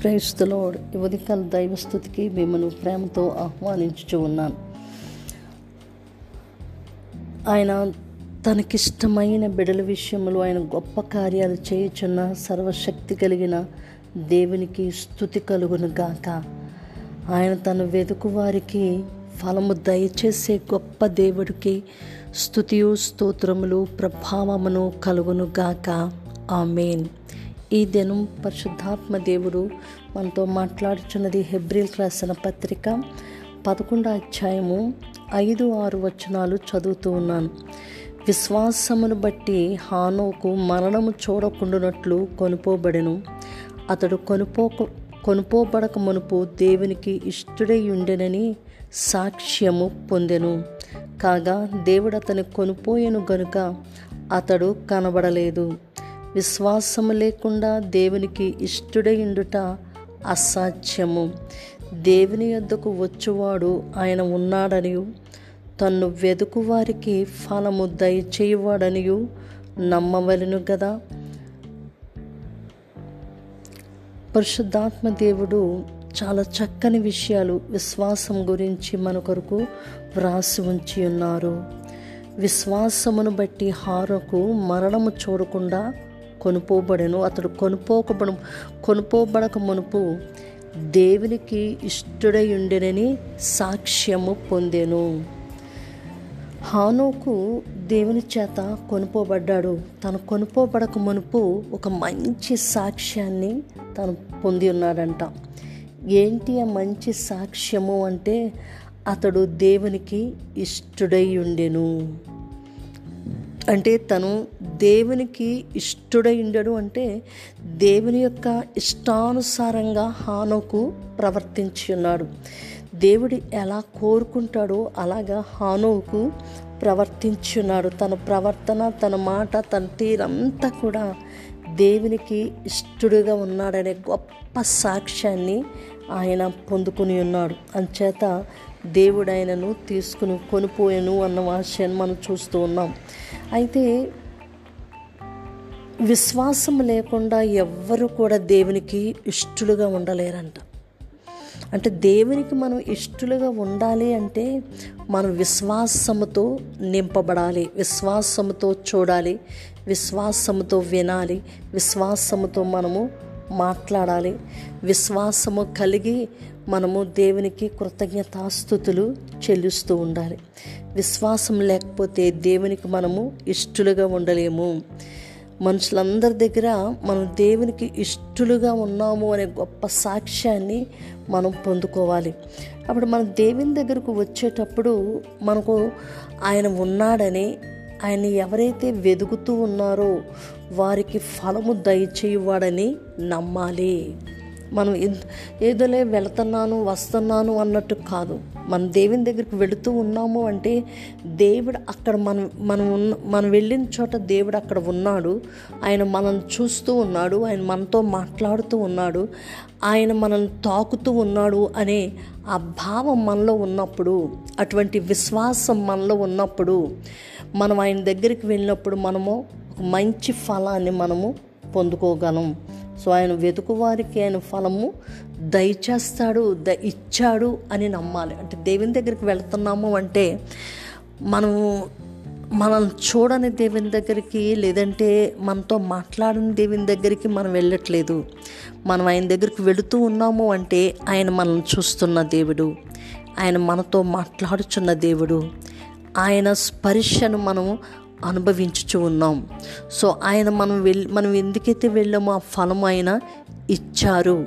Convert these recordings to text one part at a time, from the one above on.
క్రైస్తలోడ్ ఉదయకాల దైవస్థుతికి మిమ్మల్ని ప్రేమతో ఆహ్వానించుచు ఉన్నాను. ఆయన తనకిష్టమైన బిడల విషయంలో ఆయన గొప్ప కార్యాలు చేయుచున్న సర్వశక్తి కలిగిన దేవునికి స్థుతి కలుగును గాక. ఆయన తన వెతుకు వారికి ఫలము దయచేసే గొప్ప దేవుడికి స్థుతియు స్తోత్రములు ప్రభావమును కలుగును గాక. ఆమెన్. ఈ దినం పరిశుద్ధాత్మ దేవుడు మనతో మాట్లాడుచున్నది హెబ్రిల్ రాసిన పత్రిక పదకొండో అధ్యాయము ఐదు ఆరు వచనాలు చదువుతూ ఉన్నాను. విశ్వాసమును బట్టి హానోకు మరణము చూడకుండానట్లు కొనుపోబడెను. అతడు కొనుపోక కొనుపోబడక మునుపు దేవునికి ఇష్టడై ఉండెనని సాక్ష్యము పొందెను. కాగా దేవుడు అతని కొనుపోయెను గనుక అతడు కనబడలేదు. విశ్వాసము లేకుండా దేవునికి ఇష్టడయుండుట అసాధ్యము. దేవుని యొద్దకు వచ్చువాడు ఆయన ఉన్నాడనియు తన్ను వెదుకు వారికి ఫలము దయచేయువాడనియు నమ్మవలను కదా పరిశుద్ధాత్మ దేవుడు చాలా చక్కని విషయాలు విశ్వాసం గురించి మన కొరకు వ్రాసి ఉంచి ఉన్నారు విశ్వాసమును బట్టి హారకు మరణము చూడకుండా కొనుపోబడను. అతడు కొనుపోకబడు కొనుపోబడక మునుపు దేవునికి ఇష్టడై ఉండెనని సాక్ష్యము పొందెను. హానోకు దేవుని చేత కొనుపోబడ్డాడు. తను కొనుపోబడక మునుపు ఒక మంచి సాక్ష్యాన్ని తను పొంది ఉన్నాడంట ఏంటి ఆ మంచి సాక్ష్యము అంటే అతడు దేవునికి ఇష్టడై ఉండెను అంటే తను దేవునికి ఇష్టడై ఉండడు అంటే దేవుని యొక్క ఇష్టానుసారంగా హానోకు ప్రవర్తించి ఉన్నాడు. దేవుడు ఎలా కోరుకుంటాడో అలాగా హానువుకు ప్రవర్తించున్నాడు తన ప్రవర్తన తన మాట తన తీరంతా కూడా దేవునికి ఇష్టడుగా ఉన్నాడనే గొప్ప సాక్ష్యాన్ని ఆయన పొందుకుని ఉన్నాడు. అంచేత దేవుడైనను తీసుకుని కొనిపోయాను అన్న వాక్యాన్ని మనం చూస్తూ ఉన్నాం. అయితే విశ్వాసం లేకుండా ఎవ్వరు కూడా దేవునికి ఇష్టలుగా ఉండలేరంట. అంటే దేవునికి మనం ఇష్టలుగా ఉండాలి అంటే మనం విశ్వాసముతో నింపబడాలి విశ్వాసముతో చూడాలి విశ్వాసముతో వినాలి విశ్వాసముతో మనము మాట్లాడాలి విశ్వాసము కలిగి మనము దేవునికి కృతజ్ఞతాస్థుతులు చెల్లిస్తూ ఉండాలి. విశ్వాసం లేకపోతే దేవునికి మనము ఇష్టలుగా ఉండలేము. మనుషులందరి దగ్గర మనం దేవునికి ఇష్టలుగా ఉన్నాము అనే గొప్ప సాక్ష్యాన్ని మనం పొందుకోవాలి. అప్పుడు మనం దేవుని దగ్గరకు వచ్చేటప్పుడు మనకు ఆయన ఉన్నాడని ఆయన ఎవరైతే వెదుగుతూ ఉన్నారో వారికి ఫలము దయచేయువాడని నమ్మాలి. మనం ఏదోలే వెళుతున్నాను వస్తున్నాను అన్నట్టు కాదు. మనం దేవుని దగ్గరికి వెళుతూ ఉన్నాము అంటే దేవుడు అక్కడ మనం మనం ఉన్న మనం వెళ్ళిన చోట దేవుడు అక్కడ ఉన్నాడు. ఆయన మనం చూస్తూ ఉన్నాడు ఆయన మనతో మాట్లాడుతూ ఉన్నాడు ఆయన మనల్ని తాకుతూ ఉన్నాడు అనే ఆ భావం మనలో ఉన్నప్పుడు అటువంటి విశ్వాసం మనలో ఉన్నప్పుడు మనం ఆయన దగ్గరికి వెళ్ళినప్పుడు మనము ఒక మంచి ఫలాన్ని మనము పొందుకోగలం. సో ఆయన వెతుకు వారికి ఆయన ఫలము దయచేస్తాడు ద ఇచ్చాడు అని నమ్మాలి. అంటే దేవుని దగ్గరికి వెళ్తున్నాము అంటే మనము మనల్ని చూడని దేవుని దగ్గరికి లేదంటే మనతో మాట్లాడని దేవుని దగ్గరికి మనం వెళ్ళట్లేదు. మనం ఆయన దగ్గరికి వెళుతూ ఉన్నాము అంటే ఆయన మనల్ని చూస్తున్న దేవుడు. ఆయన మనతో మాట్లాడుచున్న దేవుడు. ఆయన స్పర్శను మనం అనుభవించుచు ఉన్నాం. సో ఆయన మనం వెళ్ళి మనం ఎందుకైతే వెళ్ళామో ఆ ఫలం ఆయన ఇచ్చారు.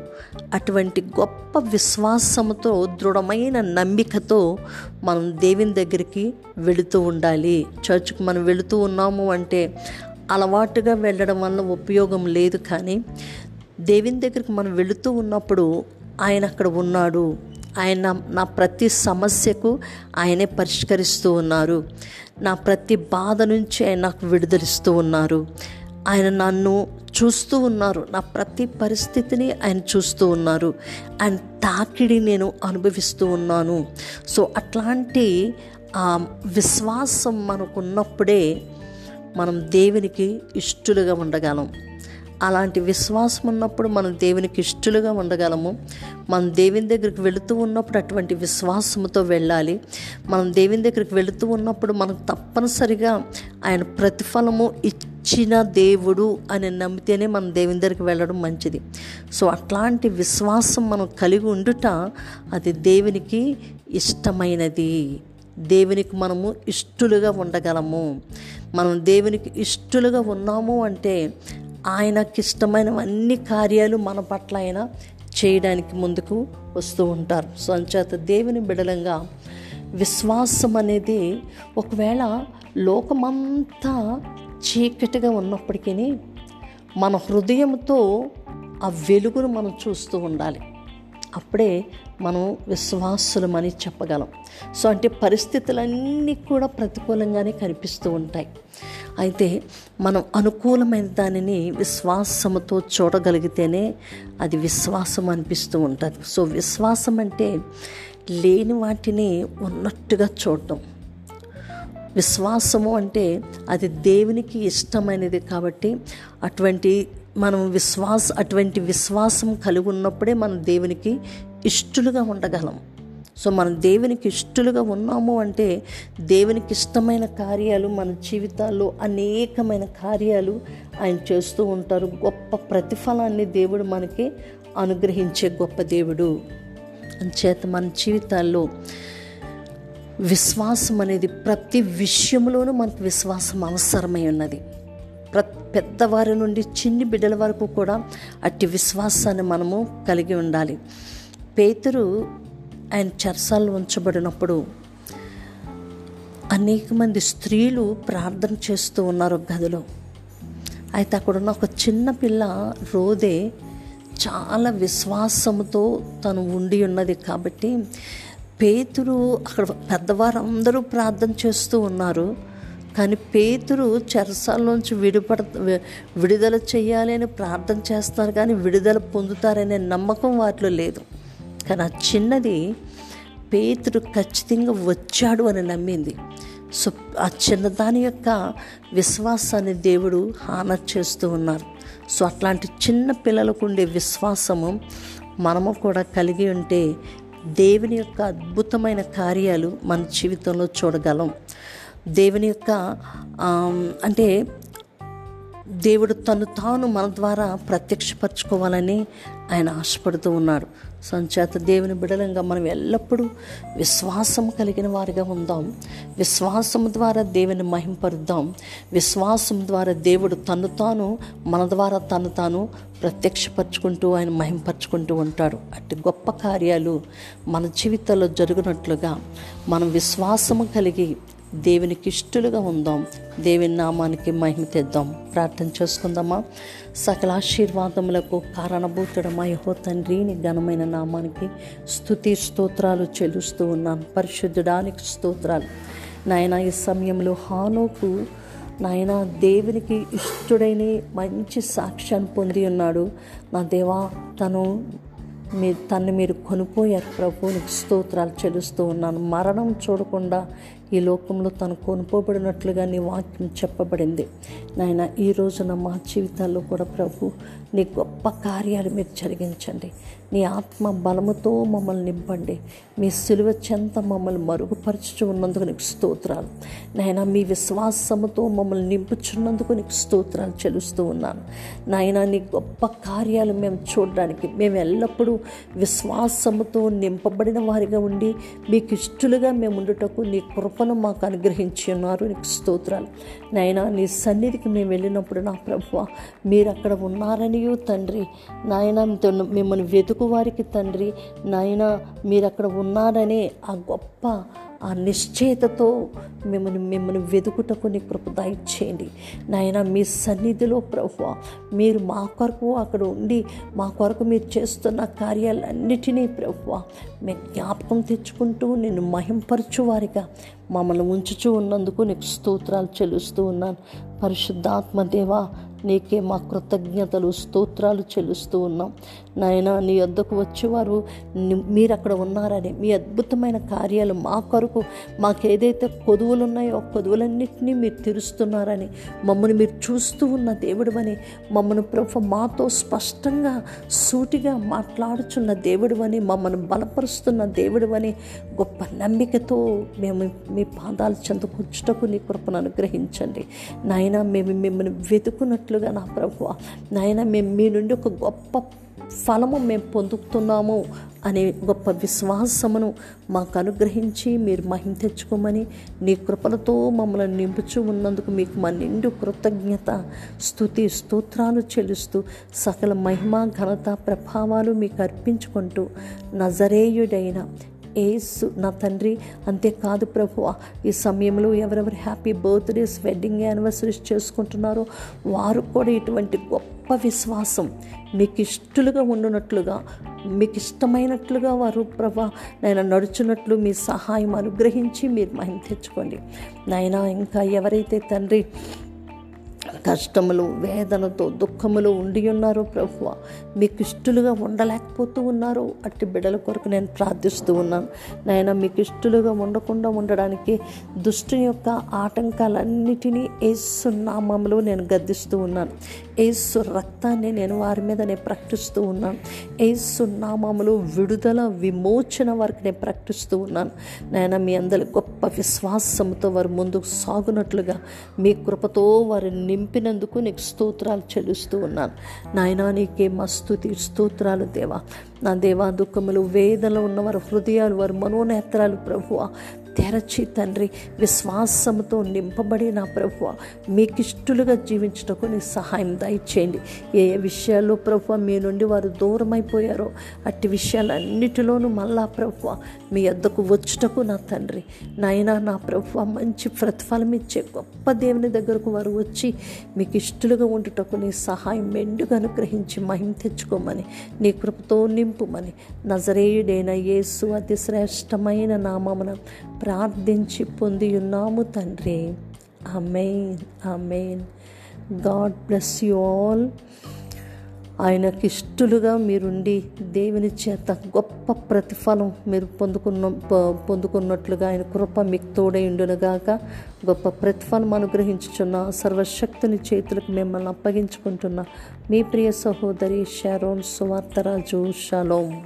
అటువంటి గొప్ప విశ్వాసంతో దృఢమైన నమ్మికతో మనం దేవుని దగ్గరికి వెళుతూ ఉండాలి. చర్చ్కి మనం వెళుతూ ఉన్నాము అంటే అలవాటుగా వెళ్ళడం వల్ల ఉపయోగం లేదు కానీ దేవుని దగ్గరికి మనం వెళుతూ ఉన్నప్పుడు ఆయన అక్కడ ఉన్నాడు. ఆయన నా ప్రతి సమస్యకు ఆయనే పరిష్కరిస్తూ ఉన్నారు. నా ప్రతి బాధ నుంచి ఆయన నాకు విడుదలిస్తూ ఉన్నారు. ఆయన నన్ను చూస్తూ ఉన్నారు. నా ప్రతి పరిస్థితిని ఆయన చూస్తూ ఉన్నారు. ఆయన తాకిడి నేను అనుభవిస్తూ ఉన్నాను. సో అట్లాంటి విశ్వాసం మనకున్నప్పుడే మనం దేవునికి ఇష్టలుగా ఉండగలం. అలాంటి విశ్వాసం ఉన్నప్పుడు మనం దేవునికి ఇష్టలుగా ఉండగలము. మనం దేవుని దగ్గరికి వెళుతూ ఉన్నప్పుడు అటువంటి విశ్వాసంతో వెళ్ళాలి. మనం దేవుని దగ్గరికి వెళుతూ ఉన్నప్పుడు మనకు తప్పనిసరిగా ఆయన ప్రతిఫలము ఇచ్చిన దేవుడు అని నమ్మితేనే మనం దేవుని దగ్గరికి వెళ్ళడం మంచిది. సో అట్లాంటి విశ్వాసం మనం కలిగి ఉండుట అది దేవునికి ఇష్టమైనది. దేవునికి మనము ఇష్టలుగా ఉండగలము. మనం దేవునికి ఇష్టలుగా ఉన్నాము అంటే ఆయనకిష్టమైనవన్నీ కార్యాలు మన పట్ల ఆయన చేయడానికి ముందుకు వస్తూ ఉంటారు. సో అంచేత దేవుని బిడలంగా విశ్వాసం అనేది ఒకవేళ లోకమంతా చీకటిగా ఉన్నప్పటికీ మన హృదయంతో ఆ వెలుగును మనం చూస్తూ ఉండాలి. అప్పుడే మనం విశ్వాసులమని చెప్పగలం. సో అంటే పరిస్థితులన్నీ కూడా ప్రతికూలంగానే కనిపిస్తూ ఉంటాయి. అయితే మనం అనుకూలమైన దానిని విశ్వాసముతో చూడగలిగితేనే అది విశ్వాసం అనిపిస్తూ ఉంటుంది. సో విశ్వాసం అంటే లేని వాటిని ఉన్నట్టుగా చూడటం. విశ్వాసము అంటే అది దేవునికి ఇష్టమైనది కాబట్టి అటువంటి మనం విశ్వాస అటువంటి విశ్వాసం కలిగి ఉన్నప్పుడే మనం దేవునికి ఇష్టలుగా ఉండగలం. సో మనం దేవునికి ఇష్టలుగా ఉన్నాము అంటే దేవునికి ఇష్టమైన కార్యాలు మన జీవితాల్లో అనేకమైన కార్యాలు ఆయన చేస్తూ ఉంటారు. గొప్ప ప్రతిఫలాన్ని దేవుడు మనకి అనుగ్రహించే గొప్ప దేవుడు. అంచేత మన జీవితాల్లో విశ్వాసం అనేది ప్రతి విషయంలోనూ మనకు విశ్వాసం అవసరమై ఉన్నది. ప్ర పెద్దవారి నుండి చిన్ని బిడ్డల వరకు కూడా అట్టి విశ్వాసాన్ని మనము కలిగి ఉండాలి. పేతురు ఆయన చెరసాల్లో ఉంచబడినప్పుడు అనేక మంది స్త్రీలు ప్రార్థన చేస్తూ ఉన్నారు గదిలో. అయితే అక్కడున్న ఒక చిన్న పిల్ల రోదే చాలా విశ్వాసంతో తను ఉండి ఉన్నది కాబట్టి పేతురు అక్కడ పెద్దవారందరూ ప్రార్థన చేస్తూ ఉన్నారు. కానీ పేతురు చెరసాల్లోంచి విడిపడ విడుదల చేయాలి అని ప్రార్థన చేస్తారు కానీ విడుదల పొందుతారనే నమ్మకం వాటిలో లేదు. కానీ ఆ చిన్నది పేతుడు ఖచ్చితంగా వచ్చాడు అని నమ్మింది. సో ఆ చిన్నదాని యొక్క విశ్వాసాన్ని దేవుడు హానర్ చేస్తూ ఉన్నారు. సో అట్లాంటి చిన్న పిల్లలకు ఉండే విశ్వాసము మనము కూడా కలిగి ఉంటే దేవుని యొక్క అద్భుతమైన కార్యాలు మన జీవితంలో చూడగలం. దేవుని యొక్క అంటే దేవుడు తను తాను మన ద్వారా ప్రత్యక్షపరచుకోవాలని ఆయన ఆశపడుతూ ఉన్నాడు. సంచేత దేవుని బిడలంగా మనం ఎల్లప్పుడూ విశ్వాసం కలిగిన వారిగా ఉందాం. విశ్వాసం ద్వారా దేవుని మహింపరుద్దాం. విశ్వాసం ద్వారా దేవుడు తను తాను మన ద్వారా తను తాను ప్రత్యక్షపరచుకుంటూ ఆయన మహింపరచుకుంటూ ఉంటాడు. అటు గొప్ప కార్యాలు మన జీవితంలో జరుగునట్లుగా మనం విశ్వాసము కలిగి దేవునికి ఇష్టలుగా ఉందాం. దేవుని నామానికి మహిమ తెద్దాం. ప్రార్థన చేసుకుందామా? సకల ఆశీర్వాదములకు కారణభూతుడమా యహో తండ్రి. నీ ఘనమైన నామానికి స్థుతి స్తోత్రాలు చెల్లుస్తూ ఉన్నాను పరిశుద్ధుడానికి స్తోత్రాలు. నాయన ఈ సమయంలో హానోకు నాయన దేవునికి ఇష్టడైన మంచి సాక్ష్యాన్ని పొంది ఉన్నాడు. నా దేవా తను మీ తను మీరు కొనుక్కోయారు. ప్రభు నీకు స్తోత్రాలు చెల్లుస్తూ ఉన్నాను. మరణం చూడకుండా ఈ లోకంలో తను కొనుకోబడినట్లుగా నీ వాక్యం చెప్పబడింది. నాయన ఈ రోజున మా జీవితాల్లో కూడా ప్రభు నీ గొప్ప కార్యాలు మీరు జరిగించండి. నీ ఆత్మ బలముతో మమ్మల్ని నింపండి. మీ సిలువ చెంత మమ్మల్ని మరుగుపరచుచు ఉన్నందుకు నీకు స్తోత్రాలు. నాయన మీ విశ్వాసముతో మమ్మల్ని నింపుచున్నందుకు నీకు స్తోత్రాలు చెలుస్తూ ఉన్నాను. నాయన నీ గొప్ప కార్యాలు మేము చూడడానికి మేము ఎల్లప్పుడూ విశ్వాసముతో నింపబడిన వారిగా ఉండి మీకు ఇష్టలుగా మేము ఉండుటకు నీ కృపను మాకు అనుగ్రహించి ఉన్నారు. నీకు స్తోత్రాలు. నాయన నీ సన్నిధికి మేము వెళ్ళినప్పుడు నా ప్రభు మీరు అక్కడ ఉన్నారనియో తండ్రి. నాయన మిమ్మల్ని వెతుకు వారికి తండ్రి నాయన మీరు అక్కడ ఉన్నారనే ఆ గొప్ప ఆ నిశ్చయతతో మిమ్మల్ని మిమ్మల్ని వెతుకుటకు నీ కృప దయచేయండి. నాయన మీ సన్నిధిలో ప్రభు మీరు మా కొరకు అక్కడ ఉండి మా కొరకు మీరు చేస్తున్న కార్యాలన్నిటినీ ప్రభు మేము జ్ఞాపకం తెచ్చుకుంటూ నేను మహింపరచు వారిగా మమ్మల్ని ఉంచుచూ ఉన్నందుకు నీకు స్తోత్రాలు చెల్లిస్తూ ఉన్నాను. పరిశుద్ధాత్మ దేవా నీకే మా కృతజ్ఞతలు స్తోత్రాలు చెల్లిస్తూ ఉన్నాం. నాయన నీ వద్దకు వచ్చేవారు మీరు అక్కడ ఉన్నారని మీ అద్భుతమైన కార్యాలు మా కొరకు మాకు ఏదైతే కొదువులు ఉన్నాయో కొదువులన్నింటినీ మీరు తీరుస్తున్నారని మమ్మల్ని మీరు చూస్తూ ఉన్న దేవుడివని మమ్మల్ని ప్రభు మాతో స్పష్టంగా సూటిగా మాట్లాడుచున్న దేవుడివని మమ్మల్ని బలపరుస్తున్న దేవుడివని గొప్ప నమ్మికతో మేము మీ పాదాలు చెందుకొచ్చుటకు నీ కృపను అనుగ్రహించండి. నాయన మేము మిమ్మల్ని వెతుకున్నట్లుగా నా ప్రభు నాయన మేము మీ నుండి ఒక గొప్ప ఫలము మేము పొందుతున్నాము అనే గొప్ప విశ్వాసమును మాకు అనుగ్రహించి మీరు మహిమ తెచ్చుకోమని నీ కృపలతో మమ్మల్ని నింపుచూ ఉన్నందుకు మీకు మా నిండు కృతజ్ఞత స్థుతి స్తోత్రాలు చెల్లిస్తూ సకల మహిమ ఘనత ప్రభావాలు మీకు అర్పించుకుంటూ నజరేయుడైన ఏసు నా తండ్రి. అంతేకాదు ప్రభు ఈ సమయంలో ఎవరెవరు హ్యాపీ బర్త్డేస్ వెడ్డింగ్ యానివర్సరీస్ చేసుకుంటున్నారో వారు కూడా ఇటువంటి గొప్ప విశ్వాసం మీకు ఇష్టలుగా ఉండునట్లుగా మీకు ఇష్టమైనట్లుగా వారు ప్రభా నాయన నడుచున్నట్లు మీ సహాయం అనుగ్రహించి మీరు మహిమ తెచ్చుకోండి. నాయన ఇంకా ఎవరైతే తండ్రి కష్టములు వేదనతో దుఃఖములు ఉండి ఉన్నారో ప్రభువ మీకు ఇష్టలుగా ఉండలేకపోతూ ఉన్నారో అట్టి బిడ్డల కొరకు నేను ప్రార్థిస్తూ ఉన్నాను. నాయన మీకు ఇష్టలుగా ఉండకుండా ఉండడానికి దుష్టుని యొక్క ఆటంకాలన్నిటినీ ఏసునామంలో నేను గద్దిస్తూ ఉన్నాను. ఏసు రక్తాన్ని నేను వారి మీద నేను ప్రకటిస్తూ ఉన్నాను. ఏసు నామములో విడుదల విమోచన వారికి నేను ప్రకటిస్తూ ఉన్నాను. నాయన మీ అందరి గొప్ప విశ్వాసంతో వారు ముందుకు సాగునట్లుగా మీ కృపతో వారు నింపినందుకు నీకు స్తోత్రాలు చెల్లిస్తూ ఉన్నాను. నాయనా నీకే మస్తుతి స్తోత్రాలు దేవా. నా దేవా దుఃఖములు వేదనలు ఉన్న వారి హృదయాలు వారి మనోనేత్రాలు ప్రభువ. తెరచి తండ్రి విశ్వాసంతో నింపబడి నా ప్రభువ మీకు ఇష్టలుగా జీవించటకు నీ సహాయం దయచేయండి. ఏ ఏ విషయాల్లో ప్రభు మీ నుండి వారు దూరం అయిపోయారో అట్టి విషయాలన్నిటిలోనూ మళ్ళా ప్రభువ మీ వద్దకు వచ్చుటకు నా తండ్రి. నాయనా నా ప్రభువ మంచి ప్రతిఫలం ఇచ్చే గొప్ప దేవుని దగ్గరకు వారు వచ్చి మీకు ఇష్టలుగా ఉండుటకు నీ సహాయం మెండుగా అనుగ్రహించి మహిమ తెచ్చుకోమని నీ కృపతో నింపుమని నజరేయుడైన యేసు అతి శ్రేష్టమైన నామమున ప్రార్థించి పొంది ఉన్నాము తండ్రి. Amen amen God bless you all. ఆయనకి ఇష్టలుగా మీరుండి దేవుని చేత గొప్ప ప్రతిఫలం మీరు పొందుకున్న పొందుకున్నట్లుగా ఆయన కృప మీకు తోడై ఉండునుగాక. గొప్ప ప్రతిఫలం అనుగ్రహించుచున్న సర్వశక్తిని చేతులకు మిమ్మల్ని అప్పగించుకుంటున్న మీ ప్రియ సహోదరి షారోన్ సువార్తరాజు. షలోం.